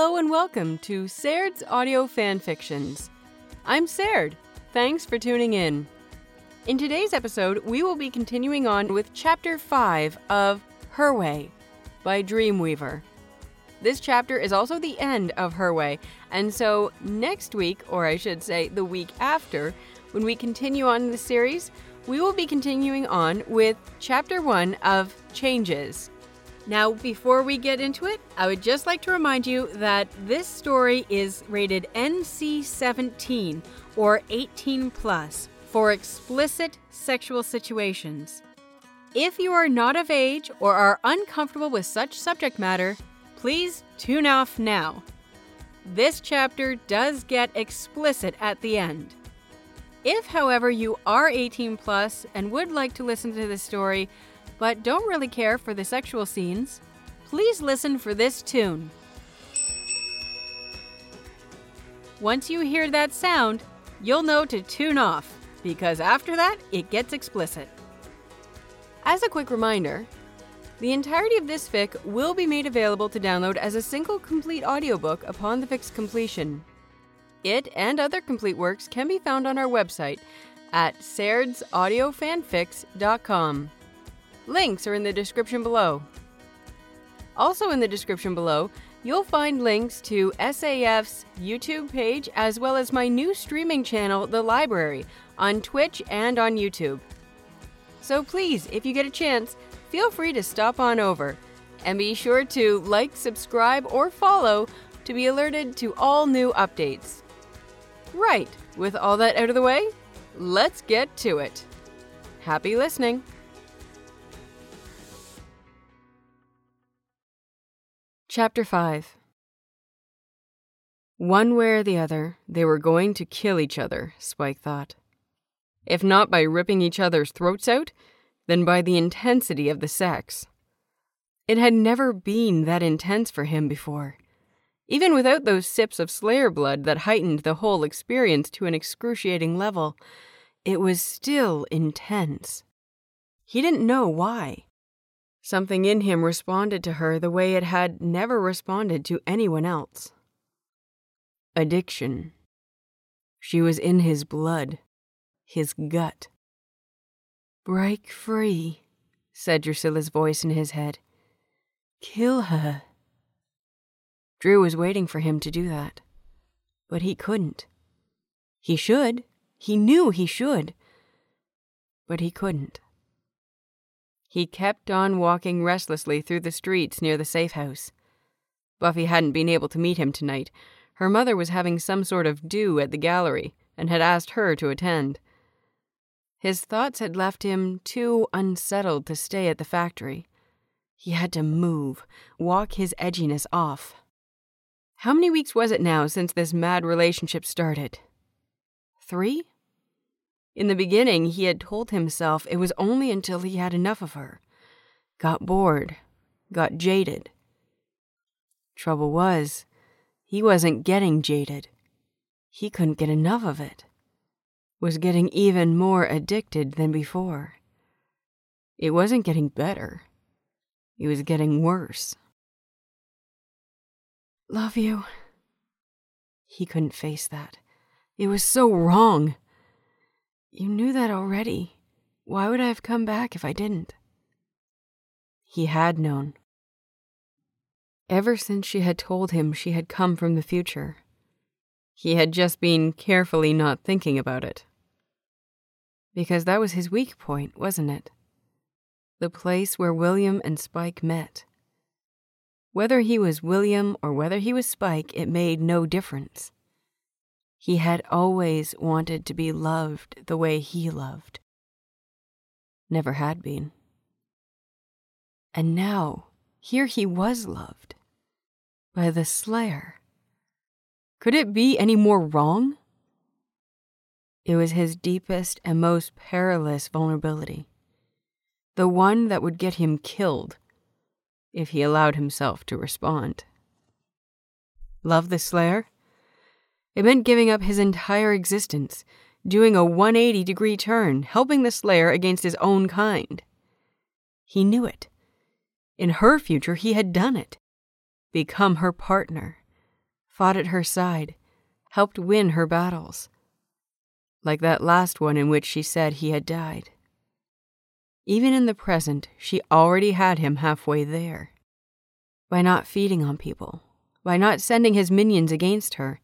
Hello and welcome to Saird's Audio Fanfictions. I'm Saird. Thanks for tuning in. In today's episode, we will be continuing on with Chapter 5 of Her Way by Dreamweaver. This chapter is also the end of Her Way, and so next week, or I should say the week after, when we continue on the series, we will be continuing on with Chapter 1 of Changes. Now, before we get into it, I would just like to remind you that this story is rated NC 17 or 18 plus for explicit sexual situations. If you are not of age or are uncomfortable with such subject matter, please tune off now. This chapter does get explicit at the end. If, however, you are 18 plus and would like to listen to this story, but don't really care for the sexual scenes, please listen for this tune. Once you hear that sound, you'll know to tune off, because after that, it gets explicit. As a quick reminder, the entirety of this fic will be made available to download as a single complete audiobook upon the fic's completion. It and other complete works can be found on our website at sairdsaudiofanfics.com. Links are in the description below. Also, in the description below, you'll find links to SAF's YouTube page as well as my new streaming channel, The Library, on Twitch and on YouTube. So please, if you get a chance, feel free to stop on over and be sure to like, subscribe, or follow to be alerted to all new updates. Right, with all that out of the way, let's get to it. Happy listening! Chapter 5 One way or the other, they were going to kill each other, Spike thought. If not by ripping each other's throats out, then by the intensity of the sex. It had never been that intense for him before. Even without those sips of Slayer blood that heightened the whole experience to an excruciating level, it was still intense. He didn't know why. Something in him responded to her the way it had never responded to anyone else. Addiction. She was in his blood, his gut. Break free, said Drusilla's voice in his head. Kill her. Dru was waiting for him to do that, but he couldn't. He should. He knew he should. But he couldn't. He kept on walking restlessly through the streets near the safe house. Buffy hadn't been able to meet him tonight. Her mother was having some sort of do at the gallery and had asked her to attend. His thoughts had left him too unsettled to stay at the factory. He had to move, walk his edginess off. How many weeks was it now since this mad relationship started? Three? In the beginning, he had told himself it was only until he had enough of her, got bored, got jaded. Trouble was, he wasn't getting jaded. He couldn't get enough of it. Was getting even more addicted than before. It wasn't getting better. It was getting worse. Love you. He couldn't face that. It was so wrong. You knew that already. Why would I have come back if I didn't? He had known. Ever since she had told him she had come from the future, he had just been carefully not thinking about it. Because that was his weak point, wasn't it? The place where William and Spike met. Whether he was William or whether he was Spike, it made no difference. He had always wanted to be loved the way he loved. Never had been. And now, here he was loved. By the Slayer. Could it be any more wrong? It was his deepest and most perilous vulnerability. The one that would get him killed if he allowed himself to respond. Love the Slayer? It meant giving up his entire existence, doing a 180 degree turn, helping the Slayer against his own kind. He knew it. In her future, he had done it. Become her partner, fought at her side, helped win her battles. Like that last one in which she said he had died. Even in the present, she already had him halfway there. By not feeding on people, by not sending his minions against her,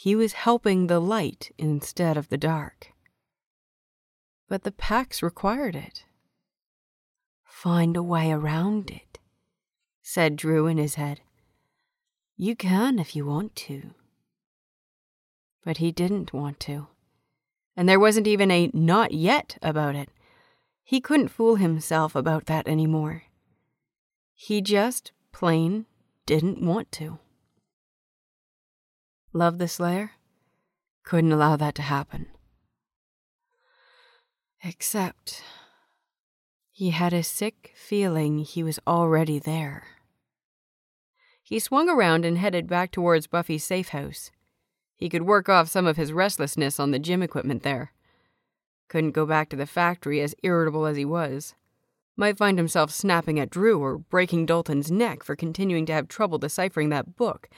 he was helping the light instead of the dark. But the Pax required it. Find a way around it, said Dru in his head. You can if you want to. But he didn't want to. And there wasn't even a not yet about it. He couldn't fool himself about that anymore. He just plain didn't want to. Love the Slayer? Couldn't allow that to happen. Except he had a sick feeling he was already there. He swung around and headed back towards Buffy's safe house. He could work off some of his restlessness on the gym equipment there. Couldn't go back to the factory as irritable as he was. Might find himself snapping at Dru or breaking Dalton's neck for continuing to have trouble deciphering that book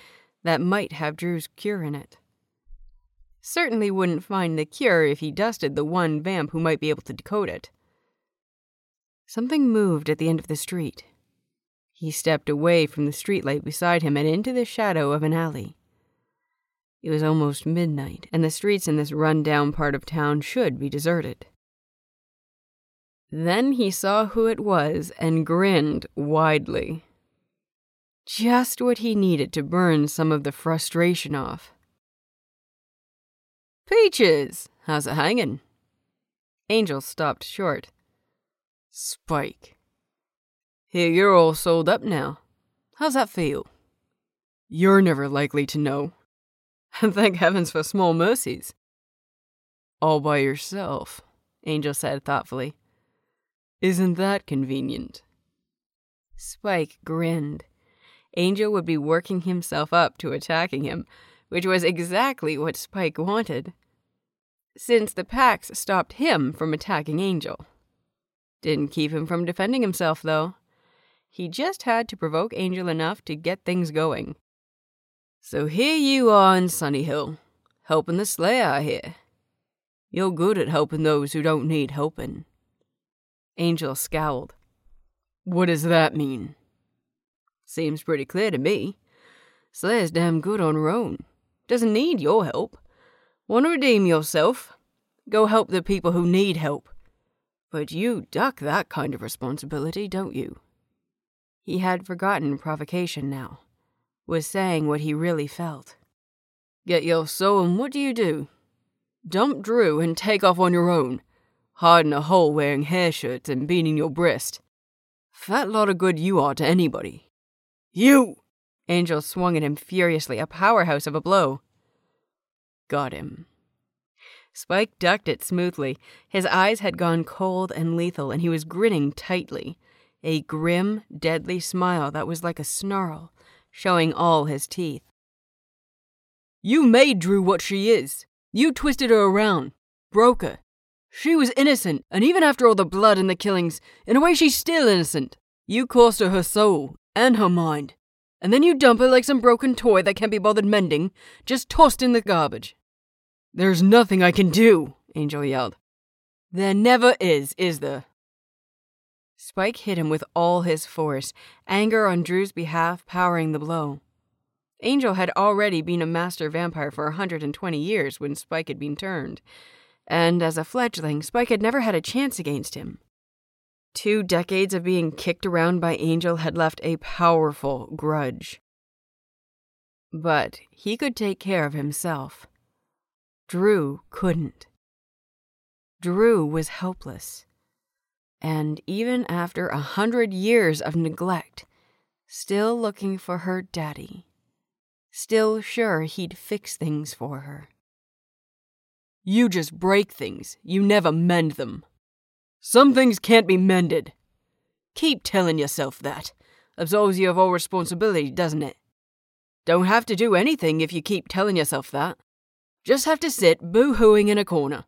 that might have Dru's cure in it. Certainly wouldn't find the cure if he dusted the one vamp who might be able to decode it. Something moved at the end of the street. He stepped away from the streetlight beside him and into the shadow of an alley. It was almost midnight, and the streets in this run-down part of town should be deserted. Then he saw who it was and grinned widely. Just what he needed to burn some of the frustration off. Peaches, how's it hanging? Angel stopped short. Spike, here, you're all sold up now. How's that feel? You're never likely to know. And thank heavens for small mercies. All by yourself, Angel said thoughtfully. Isn't that convenient? Spike grinned. Angel would be working himself up to attacking him, which was exactly what Spike wanted. Since the Pax stopped him from attacking Angel. Didn't keep him from defending himself, though. He just had to provoke Angel enough to get things going. So here you are in Sunnydale, helping the Slayer, I hear. You're good at helping those who don't need helping. Angel scowled. What does that mean? Seems pretty clear to me. Slayer's damn good on her own. Doesn't need your help. Want to redeem yourself? Go help the people who need help. But you duck that kind of responsibility, don't you? He had forgotten provocation now, was saying what he really felt. Get your soul, and what do you do? Dump Dru and take off on your own, hiding a hole wearing hair shirts and beating your breast. Fat lot of good you are to anybody. You! Angel swung at him furiously, a powerhouse of a blow. Got him. Spike ducked it smoothly. His eyes had gone cold and lethal, and he was grinning tightly a grim, deadly smile that was like a snarl, showing all his teeth. You made Dru what she is. You twisted her around, broke her. She was innocent, and even after all the blood and the killings, in a way she's still innocent. You cost her her soul and her mind, and then you dump her like some broken toy that can't be bothered mending, just tossed in the garbage. There's nothing I can do, Angel yelled. There never is, is there? Spike hit him with all his force, anger on Dru's behalf powering the blow. Angel had already been a master vampire for a 120 years when Spike had been turned, and as a fledgling, Spike had never had a chance against him. Two decades of being kicked around by Angel had left a powerful grudge. But he could take care of himself. Dru couldn't. Dru was helpless and even after a hundred years of neglect, still looking for her daddy, still sure he'd fix things for her. You just break things, you never mend them. Some things can't be mended. Keep telling yourself that. Absolves you of all responsibility, doesn't it? Don't have to do anything if you keep telling yourself that. Just have to sit boo hooing in a corner.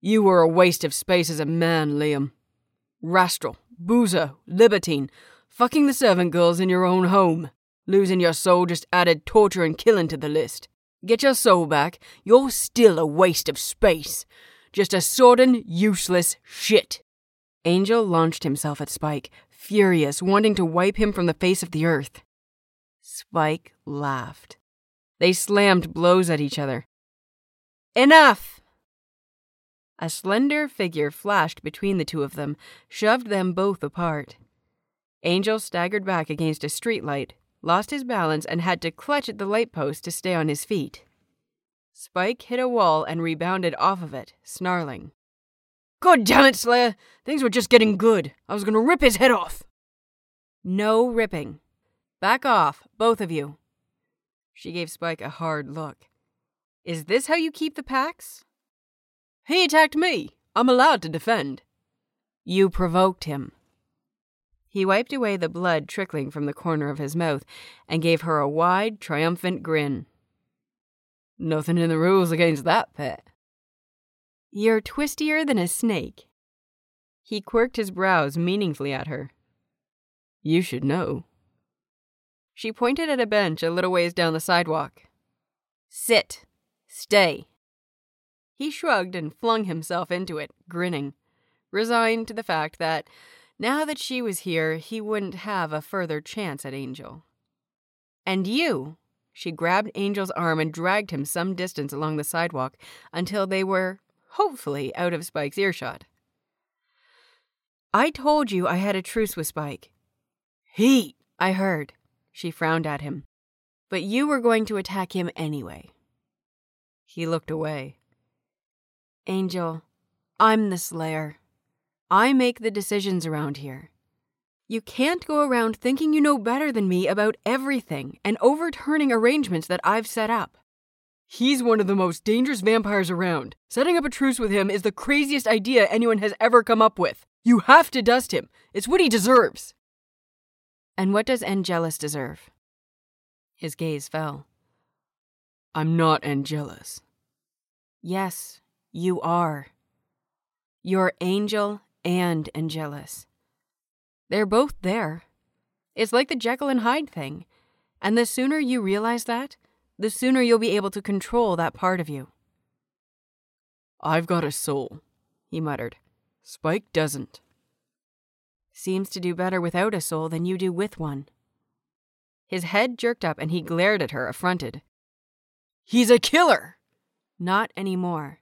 You were a waste of space as a man, Liam. Rastral, boozer, libertine, fucking the servant girls in your own home. Losing your soul just added torture and killing to the list. Get your soul back, you're still a waste of space. Just a sodden, useless shit. Angel launched himself at Spike, furious, wanting to wipe him from the face of the earth. Spike laughed. They slammed blows at each other. Enough! A slender figure flashed between the two of them, shoved them both apart. Angel staggered back against a streetlight, lost his balance, and had to clutch at the light post to stay on his feet. Spike hit a wall and rebounded off of it, snarling. God damn it, Slayer! Things were just getting good. I was gonna rip his head off! No ripping. Back off, both of you. She gave Spike a hard look. Is this how you keep the Pax? He attacked me. I'm allowed to defend. You provoked him. He wiped away the blood trickling from the corner of his mouth and gave her a wide, triumphant grin. Nothing in the rules against that, pet. You're twistier than a snake. He quirked his brows meaningfully at her. You should know. She pointed at a bench a little ways down the sidewalk. Sit. Stay. He shrugged and flung himself into it, grinning, resigned to the fact that now that she was here, he wouldn't have a further chance at Angel. And you! She grabbed Angel's arm and dragged him some distance along the sidewalk until they were, hopefully, out of Spike's earshot. I told you I had a truce with Spike. He, I heard. She frowned at him. But you were going to attack him anyway. He looked away. Angel, I'm the Slayer. I make the decisions around here. You can't go around thinking you know better than me about everything and overturning arrangements that I've set up. He's one of the most dangerous vampires around. Setting up a truce with him is the craziest idea anyone has ever come up with. You have to dust him. It's what he deserves. And what does Angelus deserve? His gaze fell. I'm not Angelus. Yes, you are. You're Angel and Angelus. They're both there. It's like the Jekyll and Hyde thing. And the sooner you realize that, the sooner you'll be able to control that part of you. I've got a soul, he muttered. Spike doesn't. Seems to do better without a soul than you do with one. His head jerked up and he glared at her, affronted. He's a killer! Not anymore.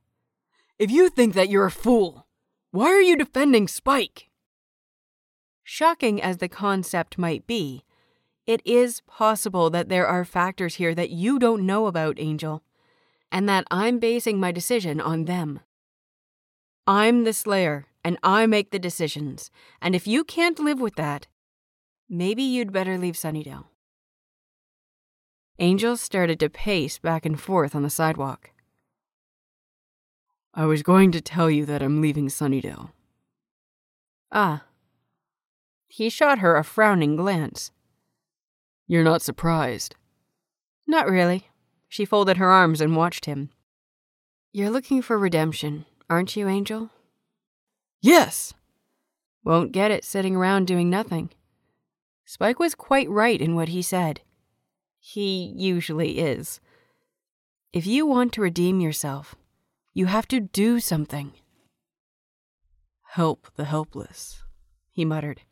If you think that you're a fool, why are you defending Spike? Shocking as the concept might be, it is possible that there are factors here that you don't know about, Angel, and that I'm basing my decision on them. I'm the Slayer, and I make the decisions, and if you can't live with that, maybe you'd better leave Sunnydale. Angel started to pace back and forth on the sidewalk. I was going to tell you that I'm leaving Sunnydale. Ah. He shot her a frowning glance. You're not surprised? Not really. She folded her arms and watched him. You're looking for redemption, aren't you, Angel? Yes! Won't get it sitting around doing nothing. Spike was quite right in what he said. He usually is. If you want to redeem yourself, you have to do something. Help the helpless, he muttered.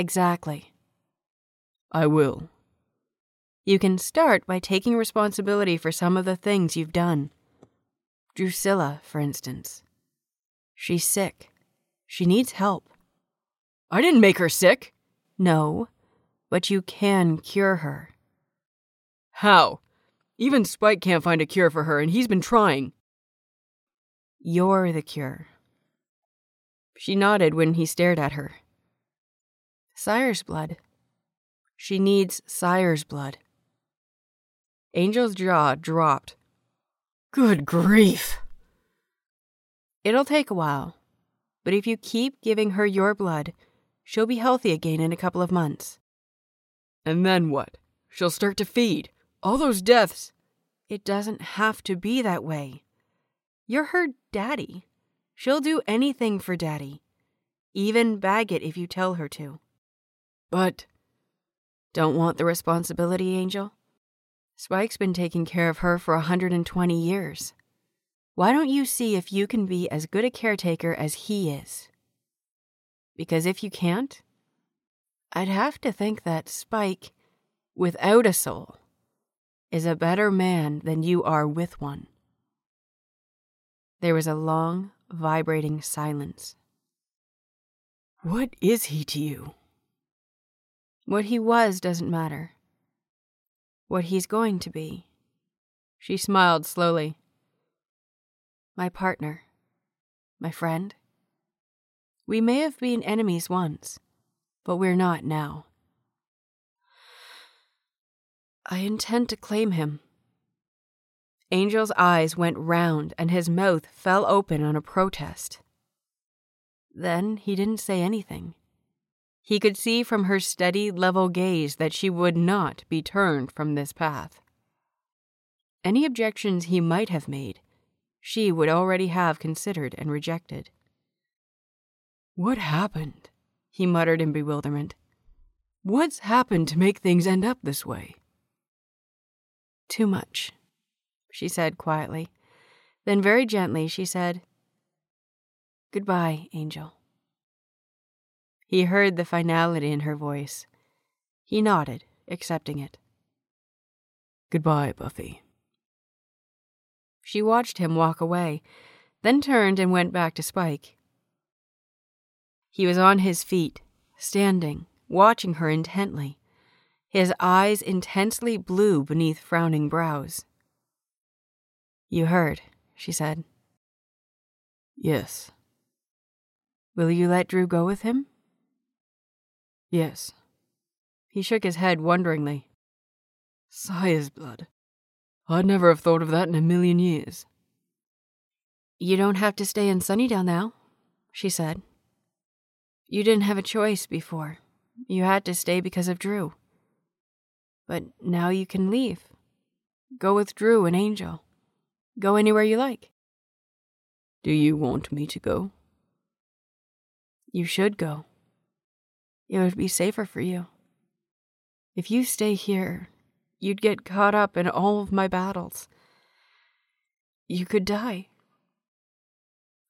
Exactly. I will. You can start by taking responsibility for some of the things you've done. Drusilla, for instance. She's sick. She needs help. I didn't make her sick. No, but you can cure her. How? Even Spike can't find a cure for her, and he's been trying. You're the cure. She nodded when he stared at her. Sire's blood. She needs Sire's blood. Angel's jaw dropped. Good grief. It'll take a while, but if you keep giving her your blood, she'll be healthy again in a couple of months. And then what? She'll start to feed. All those deaths. It doesn't have to be that way. You're her daddy. She'll do anything for daddy. Even bag it if you tell her to. But. Don't want the responsibility, Angel? Spike's been taking care of her for a 120 years. Why don't you see if you can be as good a caretaker as he is? Because if you can't, I'd have to think that Spike, without a soul, is a better man than you are with one. There was a long, vibrating silence. What is he to you? What he was doesn't matter. What he's going to be. She smiled slowly. My partner. My friend. We may have been enemies once, but we're not now. I intend to claim him. Angel's eyes went round and his mouth fell open on a protest. Then he didn't say anything. He could see from her steady, level gaze that she would not be turned from this path. Any objections he might have made, she would already have considered and rejected. What happened? he muttered in bewilderment. What's happened to make things end up this way? Too much, she said quietly. Then, very gently, she said, Goodbye, Angel. He heard the finality in her voice. He nodded, accepting it. Goodbye, Buffy. She watched him walk away, then turned and went back to Spike. He was on his feet, standing, watching her intently, his eyes intensely blue beneath frowning brows. You heard, she said. Yes. Will you let Dru go with him? Yes. He shook his head wonderingly. Sire's blood. I'd never have thought of that in a million years. You don't have to stay in Sunnydale now, she said. You didn't have a choice before. You had to stay because of Dru. But now you can leave. Go with Dru and Angel. Go anywhere you like. Do you want me to go? You should go. It would be safer for you. If you stay here, you'd get caught up in all of my battles. You could die.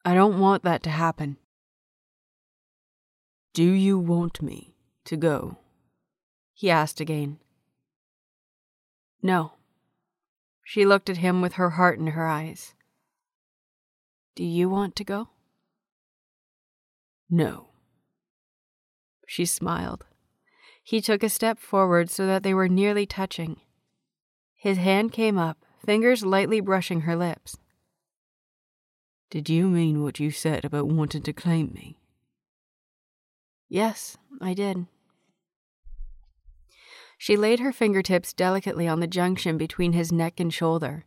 I don't want that to happen. Do you want me to go? He asked again. No. She looked at him with her heart in her eyes. Do you want to go? No. She smiled. He took a step forward so that they were nearly touching. His hand came up, fingers lightly brushing her lips. Did you mean what you said about wanting to claim me? Yes, I did. She laid her fingertips delicately on the junction between his neck and shoulder,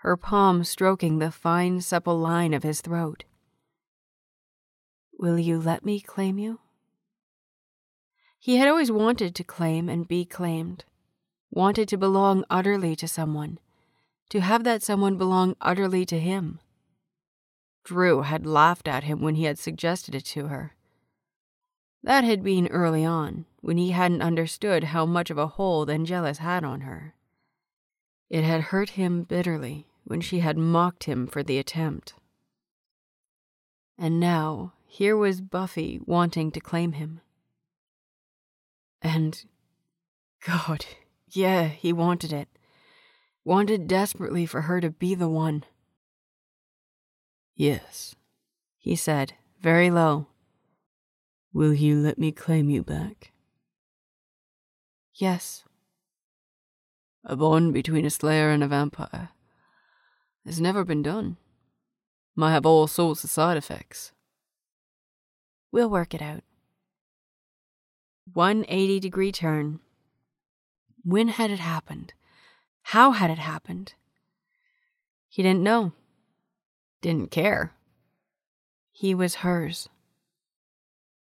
her palm stroking the fine, supple line of his throat. Will you let me claim you? He had always wanted to claim and be claimed, wanted to belong utterly to someone, to have that someone belong utterly to him. Dru had laughed at him when he had suggested it to her. That had been early on, when he hadn't understood how much of a hold Angelus had on her. It had hurt him bitterly when she had mocked him for the attempt. And now, here was Buffy wanting to claim him. And, God, yeah, he wanted it. Wanted desperately for her to be the one. Yes, he said, very low, Will you let me claim you back? Yes. A bond between a slayer and a vampire has never been done. Might have all sorts of side effects. We'll work it out. 180 degree turn. When had it happened? How had it happened? He didn't know. Didn't care. He was hers.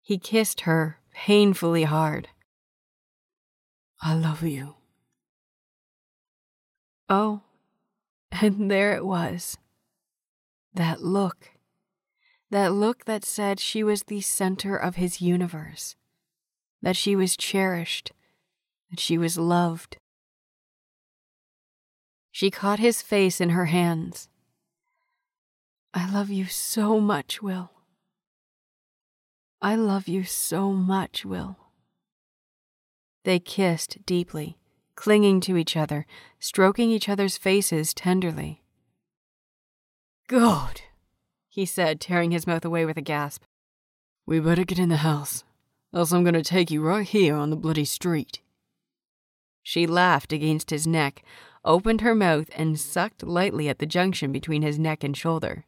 He kissed her painfully hard. I love you. Oh, and there it was. That look. That look that said she was the center of his universe, that she was cherished, that she was loved. She caught his face in her hands. I love you so much, Will. I love you so much, Will. They kissed deeply, clinging to each other, stroking each other's faces tenderly. God, he said, tearing his mouth away with a gasp. We better get in the house, else I'm going to take you right here on the bloody street. She laughed against his neck, opened her mouth, and sucked lightly at the junction between his neck and shoulder.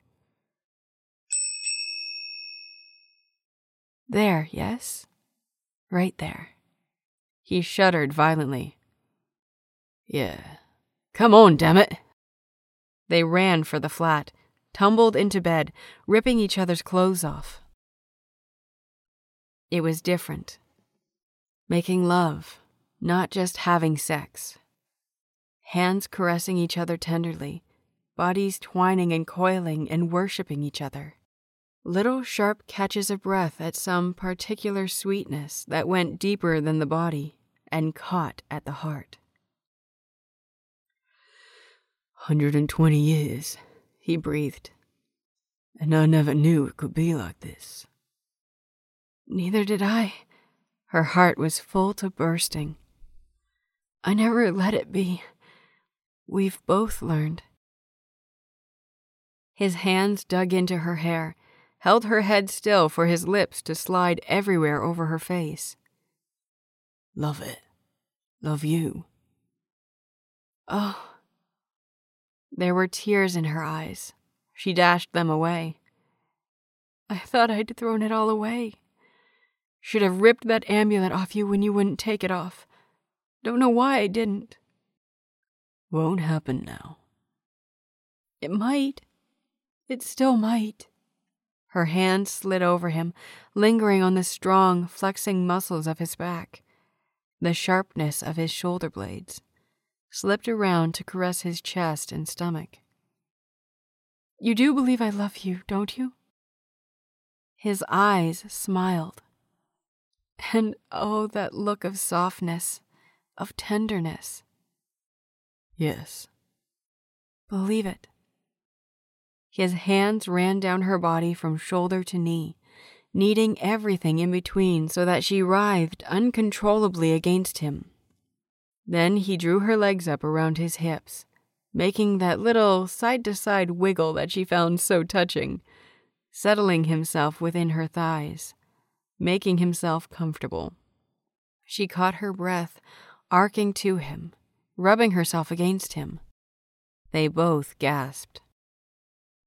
There, yes? Right there. He shuddered violently. Yeah. Come on, damn it! They ran for the flat, tumbled into bed, ripping each other's clothes off. It was different. Making love, not just having sex. Hands caressing each other tenderly, bodies twining and coiling and worshipping each other. Little sharp catches of breath at some particular sweetness that went deeper than the body and caught at the heart. 120 years, he breathed. And I never knew it could be like this. Neither did I. Her heart was full to bursting. I never let it be. We've both learned. His hands dug into her hair, held her head still for his lips to slide everywhere over her face. Love it. Love you. Oh. There were tears in her eyes. She dashed them away. I thought I'd thrown it all away. Should have ripped that amulet off you when you wouldn't take it off. Don't know why I didn't. Won't happen now. It might. It still might. Her hand slid over him, lingering on the strong, flexing muscles of his back, the sharpness of his shoulder blades, slipped around to caress his chest and stomach. You do believe I love you, don't you? His eyes smiled. And oh, that look of softness, of tenderness. Yes. Believe it. His hands ran down her body from shoulder to knee, kneading everything in between so that she writhed uncontrollably against him. Then he drew her legs up around his hips making that little side to side wiggle that she found so touching, settling himself within her thighs, making himself comfortable. She caught her breath, arcing to him, rubbing herself against him. They both gasped.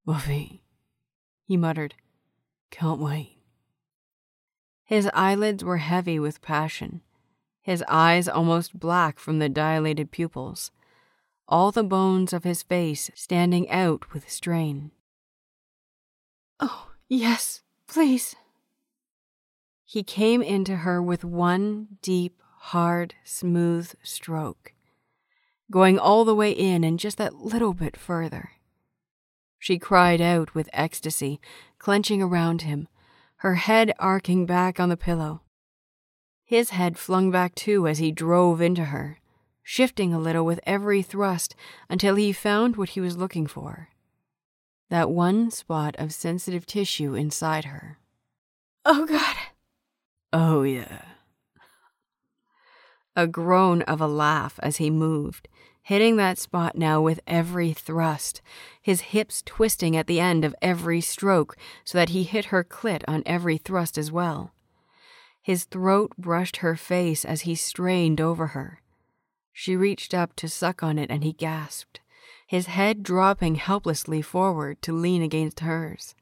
Buffy, he muttered, can't wait. His eyelids were heavy with passion, his eyes almost black from the dilated pupils all the bones of his face standing out with strain. Oh, yes, please. He came into her with one deep, hard, smooth stroke, going all the way in and just that little bit further. She cried out with ecstasy, clenching around him, her head arcing back on the pillow. His head flung back too as he drove into her, shifting a little with every thrust until he found what he was looking for that one spot of sensitive tissue inside her. Oh, God. Oh, yeah. A groan of a laugh as he moved, hitting that spot now with every thrust, his hips twisting at the end of every stroke so that he hit her clit on every thrust as well. His throat brushed her face as he strained over her. She reached up to suck on it and he gasped, his head dropping helplessly forward to lean against hers.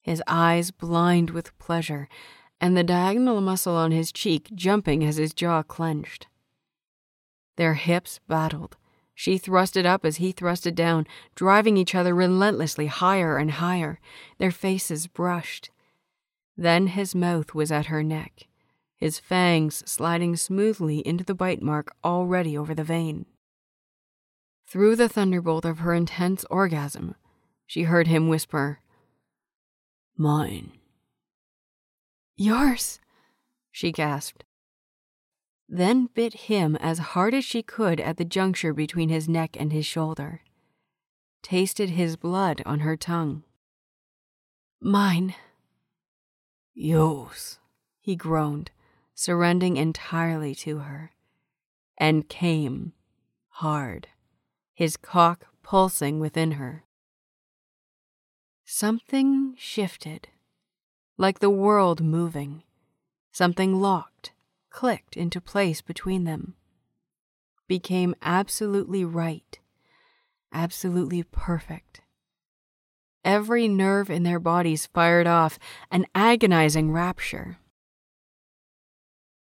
His eyes blind with pleasure, and the diagonal muscle on his cheek jumping as his jaw clenched. Their hips battled. She thrusted up as he thrusted down, driving each other relentlessly higher and higher, their faces brushed. Then his mouth was at her neck his fangs sliding smoothly into the bite mark already over the vein. Through the thunderbolt of her intense orgasm, she heard him whisper, Mine. Yours, she gasped. then bit him as hard as she could at the juncture between his neck and his shoulder, tasted his blood on her tongue. Mine. Yours, he groaned, surrendering entirely to her, and came hard, his cock pulsing within her. Something shifted, like the world moving. Something locked, clicked into place between them. Became absolutely right, absolutely perfect. Every nerve in their bodies fired off an agonizing rapture.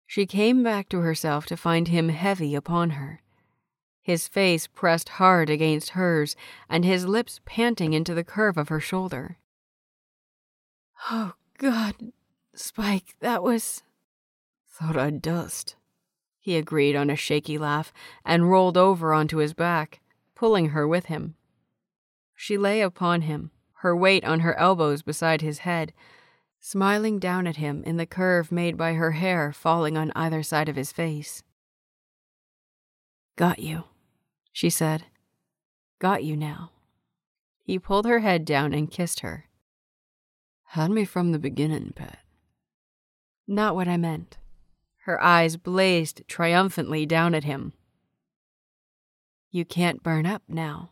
She came back to herself to find him heavy upon her, his face pressed hard against hers and his lips panting into the curve of her shoulder. Oh, God, Spike, that was. Thought I'd dust. He agreed on a shaky laugh and rolled over onto his back, pulling her with him. She lay upon him, her weight on her elbows beside his head, smiling down at him in the curve made by her hair falling on either side of his face. Got you, she said. Got you now. He pulled her head down and kissed her. Had me from the beginning, Pat. Not what I meant. Her eyes blazed triumphantly down at him. You can't burn up now.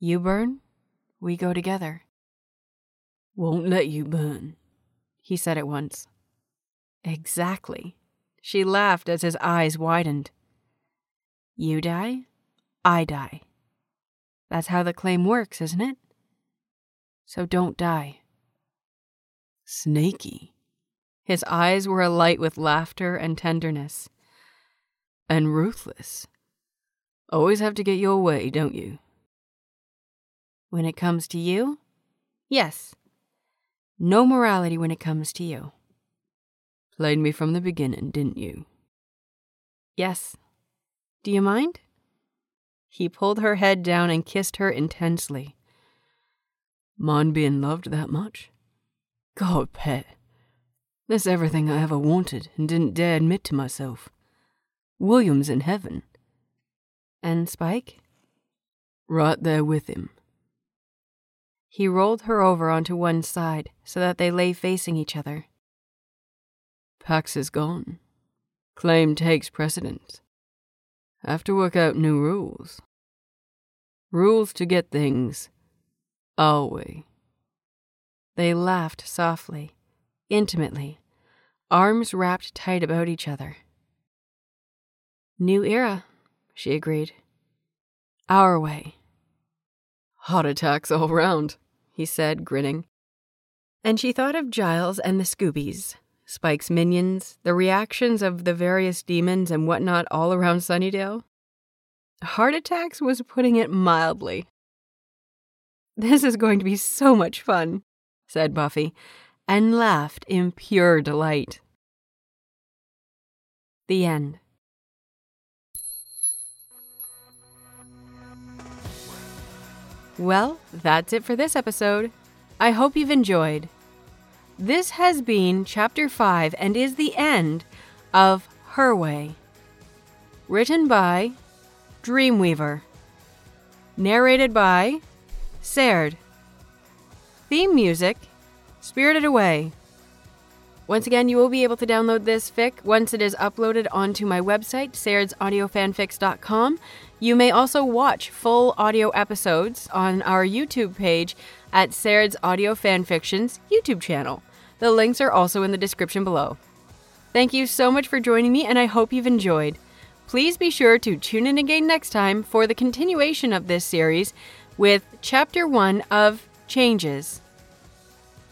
You burn, we go together. Won't let you burn, he said at once. Exactly. She laughed as his eyes widened. You die, I die. That's how the claim works, isn't it? So don't die. Snaky. His eyes were alight with laughter and tenderness. And ruthless. Always have to get your way, don't you? When it comes to you? Yes. No morality when it comes to you. Played me from the beginning, didn't you? Yes. Do you mind? He pulled her head down and kissed her intensely. Mind being loved that much? God, Pet. That's everything I ever wanted and didn't dare admit to myself. William's in heaven. And Spike? Right there with him. He rolled her over onto one side so that they lay facing each other. Pax is gone. Claim takes precedence. Have to work out new rules. Rules to get things our way. They laughed softly, intimately, arms wrapped tight about each other. New era, she agreed. Our way. Heart attacks all round he said, grinning. And she thought of Giles and the Scoobies, Spike's minions, the reactions of the various demons and whatnot all around Sunnydale. Heart attacks was putting it mildly. This is going to be so much fun, said Buffy, and laughed in pure delight. The end. Well, that's it for this episode. I hope you've enjoyed. This has been Chapter 5 and is the end of Her Way. Written by Dreamweaver. Narrated by Saird. Theme music Spirited Away. Once again, you will be able to download this fic once it is uploaded onto my website, sairdsaudiofanfics.com. You may also watch full audio episodes on our YouTube page at Saird's Audio Fanfictions YouTube channel. The links are also in the description below. Thank you so much for joining me, and I hope you've enjoyed. Please be sure to tune in again next time for the continuation of this series with Chapter 1 of Changes.